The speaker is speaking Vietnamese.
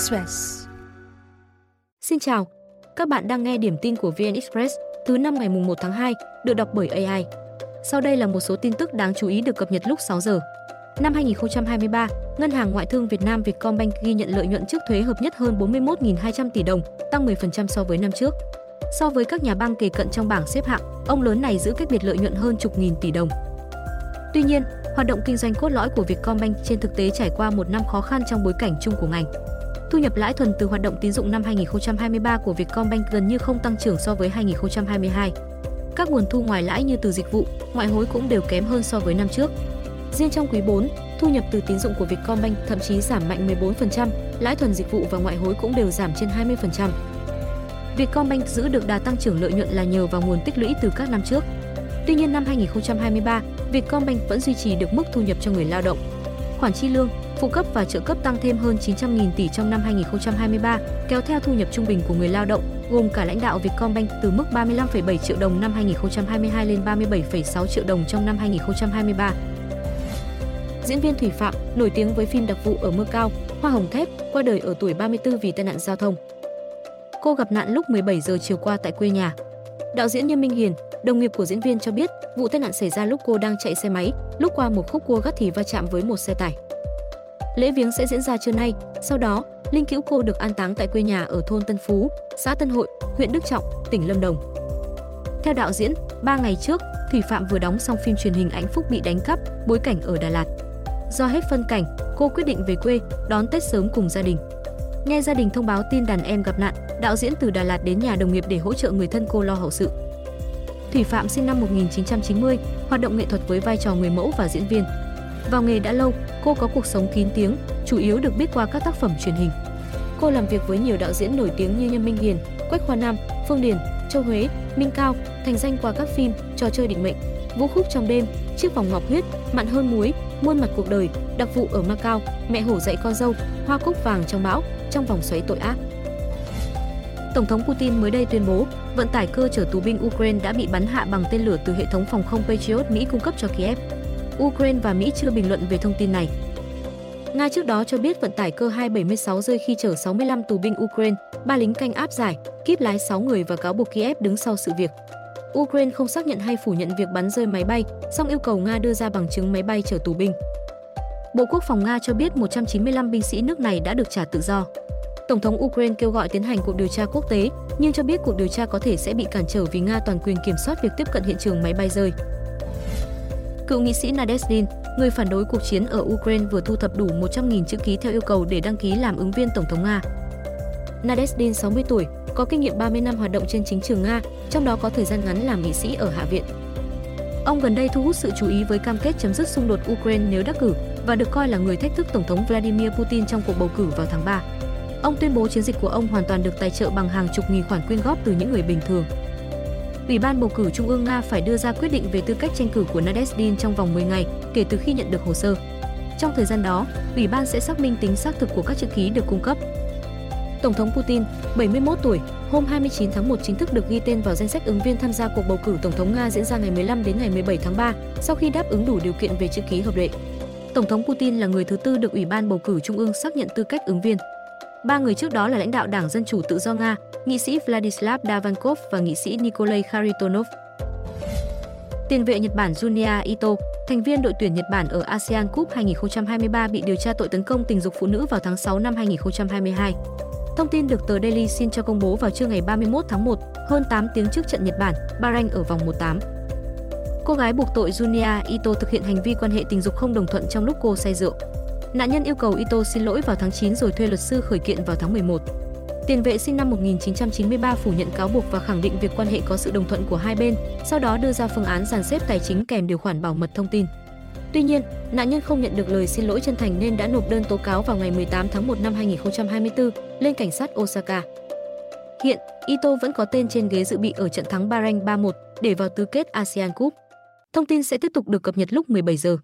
Express. Xin chào, các bạn đang nghe điểm tin của VN Express thứ năm ngày 1 tháng 2, được đọc bởi AI. Sau đây là một số tin tức đáng chú ý được cập nhật lúc 6 giờ. Năm 2023, Ngân hàng Ngoại thương Việt Nam Vietcombank ghi nhận lợi nhuận trước thuế hợp nhất hơn 41.200 tỷ đồng, tăng 10% so với năm trước. So với các nhà băng kề cận trong bảng xếp hạng, ông lớn này giữ cách biệt lợi nhuận hơn chục nghìn tỷ đồng. Tuy nhiên, hoạt động kinh doanh cốt lõi của Vietcombank trên thực tế trải qua một năm khó khăn trong bối cảnh chung của ngành. Thu nhập lãi thuần từ hoạt động tín dụng năm 2023 của Vietcombank gần như không tăng trưởng so với 2022. Các nguồn thu ngoài lãi như từ dịch vụ, ngoại hối cũng đều kém hơn so với năm trước. Riêng trong quý 4, thu nhập từ tín dụng của Vietcombank thậm chí giảm mạnh 14%, lãi thuần dịch vụ và ngoại hối cũng đều giảm trên 20%. Vietcombank giữ được đà tăng trưởng lợi nhuận là nhờ vào nguồn tích lũy từ các năm trước. Tuy nhiên năm 2023, Vietcombank vẫn duy trì được mức thu nhập cho người lao động. Khoản chi lương, phụ cấp và trợ cấp tăng thêm hơn 900.000 tỷ trong năm 2023, kéo theo thu nhập trung bình của người lao động, gồm cả lãnh đạo Vietcombank từ mức 35,7 triệu đồng năm 2022 lên 37,6 triệu đồng trong năm 2023. Diễn viên Thủy Phạm, nổi tiếng với phim đặc vụ ở mưa cao, Hoa hồng thép, qua đời ở tuổi 34 vì tai nạn giao thông. Cô gặp nạn lúc 17 giờ chiều qua tại quê nhà. Đạo diễn Nhâm Minh Hiền, đồng nghiệp của diễn viên cho biết, vụ tai nạn xảy ra lúc cô đang chạy xe máy, lúc qua một khúc cua gắt thì va chạm với một xe tải. Lễ viếng sẽ diễn ra trưa nay, sau đó, linh cữu cô được an táng tại quê nhà ở thôn Tân Phú, xã Tân Hội, huyện Đức Trọng, tỉnh Lâm Đồng. Theo đạo diễn, 3 ngày trước, Thủy Phạm vừa đóng xong phim truyền hình Ánh Phúc bị đánh cắp, bối cảnh ở Đà Lạt. Do hết phân cảnh, cô quyết định về quê, đón Tết sớm cùng gia đình. Nghe gia đình thông báo tin đàn em gặp nạn, đạo diễn từ Đà Lạt đến nhà đồng nghiệp để hỗ trợ người thân cô lo hậu sự. Thủy Phạm sinh năm 1990, hoạt động nghệ thuật với vai trò người mẫu và diễn viên. Vào nghề đã lâu, cô có cuộc sống kín tiếng, chủ yếu được biết qua các tác phẩm truyền hình. Cô làm việc với nhiều đạo diễn nổi tiếng như Nhâm Minh Hiền, Quách Khoa Nam, Phương Điền, Châu Huế, Minh Cao, thành danh qua các phim Trò chơi định mệnh, Vũ khúc trong đêm, Chiếc vòng ngọc huyết, Mặn hơn muối, Muôn mặt cuộc đời, Đặc vụ ở Macau, Mẹ hổ dạy con dâu, Hoa cúc vàng trong bão, Trong vòng xoáy tội ác. Tổng thống Putin mới đây tuyên bố, vận tải cơ chở tù binh Ukraine đã bị bắn hạ bằng tên lửa từ hệ thống phòng không Patriot Mỹ cung cấp cho Kiev. Ukraine và Mỹ chưa bình luận về thông tin này. Nga trước đó cho biết vận tải cơ 276 rơi khi chở 65 tù binh Ukraine, ba lính canh áp giải, kíp lái 6 người và cáo buộc Kiev đứng sau sự việc. Ukraine không xác nhận hay phủ nhận việc bắn rơi máy bay, song yêu cầu Nga đưa ra bằng chứng máy bay chở tù binh. Bộ Quốc phòng Nga cho biết 195 binh sĩ nước này đã được trả tự do. Tổng thống Ukraine kêu gọi tiến hành cuộc điều tra quốc tế, nhưng cho biết cuộc điều tra có thể sẽ bị cản trở vì Nga toàn quyền kiểm soát việc tiếp cận hiện trường máy bay rơi. Cựu nghị sĩ Nadezhdin, người phản đối cuộc chiến ở Ukraine vừa thu thập đủ 100.000 chữ ký theo yêu cầu để đăng ký làm ứng viên tổng thống Nga. Nadezhdin 60 tuổi, có kinh nghiệm 30 năm hoạt động trên chính trường Nga, trong đó có thời gian ngắn làm nghị sĩ ở Hạ viện. Ông gần đây thu hút sự chú ý với cam kết chấm dứt xung đột Ukraine nếu đắc cử và được coi là người thách thức Tổng thống Vladimir Putin trong cuộc bầu cử vào tháng 3. Ông tuyên bố chiến dịch của ông hoàn toàn được tài trợ bằng hàng chục nghìn khoản quyên góp từ những người bình thường. Ủy ban bầu cử Trung ương Nga phải đưa ra quyết định về tư cách tranh cử của Nadezhdin trong vòng 10 ngày kể từ khi nhận được hồ sơ. Trong thời gian đó, ủy ban sẽ xác minh tính xác thực của các chữ ký được cung cấp. Tổng thống Putin, 71 tuổi, hôm 29 tháng 1 chính thức được ghi tên vào danh sách ứng viên tham gia cuộc bầu cử tổng thống Nga diễn ra ngày 15 đến ngày 17 tháng 3, sau khi đáp ứng đủ điều kiện về chữ ký hợp lệ. Tổng thống Putin là người thứ tư được Ủy ban bầu cử Trung ương xác nhận tư cách ứng viên. Ba người trước đó là lãnh đạo Đảng Dân Chủ Tự do Nga, nghị sĩ Vladislav Davankov và nghị sĩ Nikolai Kharitonov. Tiền vệ Nhật Bản Junya Ito, thành viên đội tuyển Nhật Bản ở ASEAN Cup 2023 bị điều tra tội tấn công tình dục phụ nữ vào tháng 6 năm 2022. Thông tin được tờ Daily Sin cho công bố vào trưa ngày 31 tháng 1, hơn 8 tiếng trước trận Nhật Bản, Bahrain ở vòng 1/8. Cô gái buộc tội Junya Ito thực hiện hành vi quan hệ tình dục không đồng thuận trong lúc cô say rượu. Nạn nhân yêu cầu Ito xin lỗi vào tháng 9 rồi thuê luật sư khởi kiện vào tháng 11. Tiền vệ sinh năm 1993 phủ nhận cáo buộc và khẳng định việc quan hệ có sự đồng thuận của hai bên, sau đó đưa ra phương án dàn xếp tài chính kèm điều khoản bảo mật thông tin. Tuy nhiên, nạn nhân không nhận được lời xin lỗi chân thành nên đã nộp đơn tố cáo vào ngày 18 tháng 1 năm 2024 lên cảnh sát Osaka. Hiện, Ito vẫn có tên trên ghế dự bị ở trận thắng Bahrain 3-1 để vào tứ kết ASEAN Cup. Thông tin sẽ tiếp tục được cập nhật lúc 17 giờ.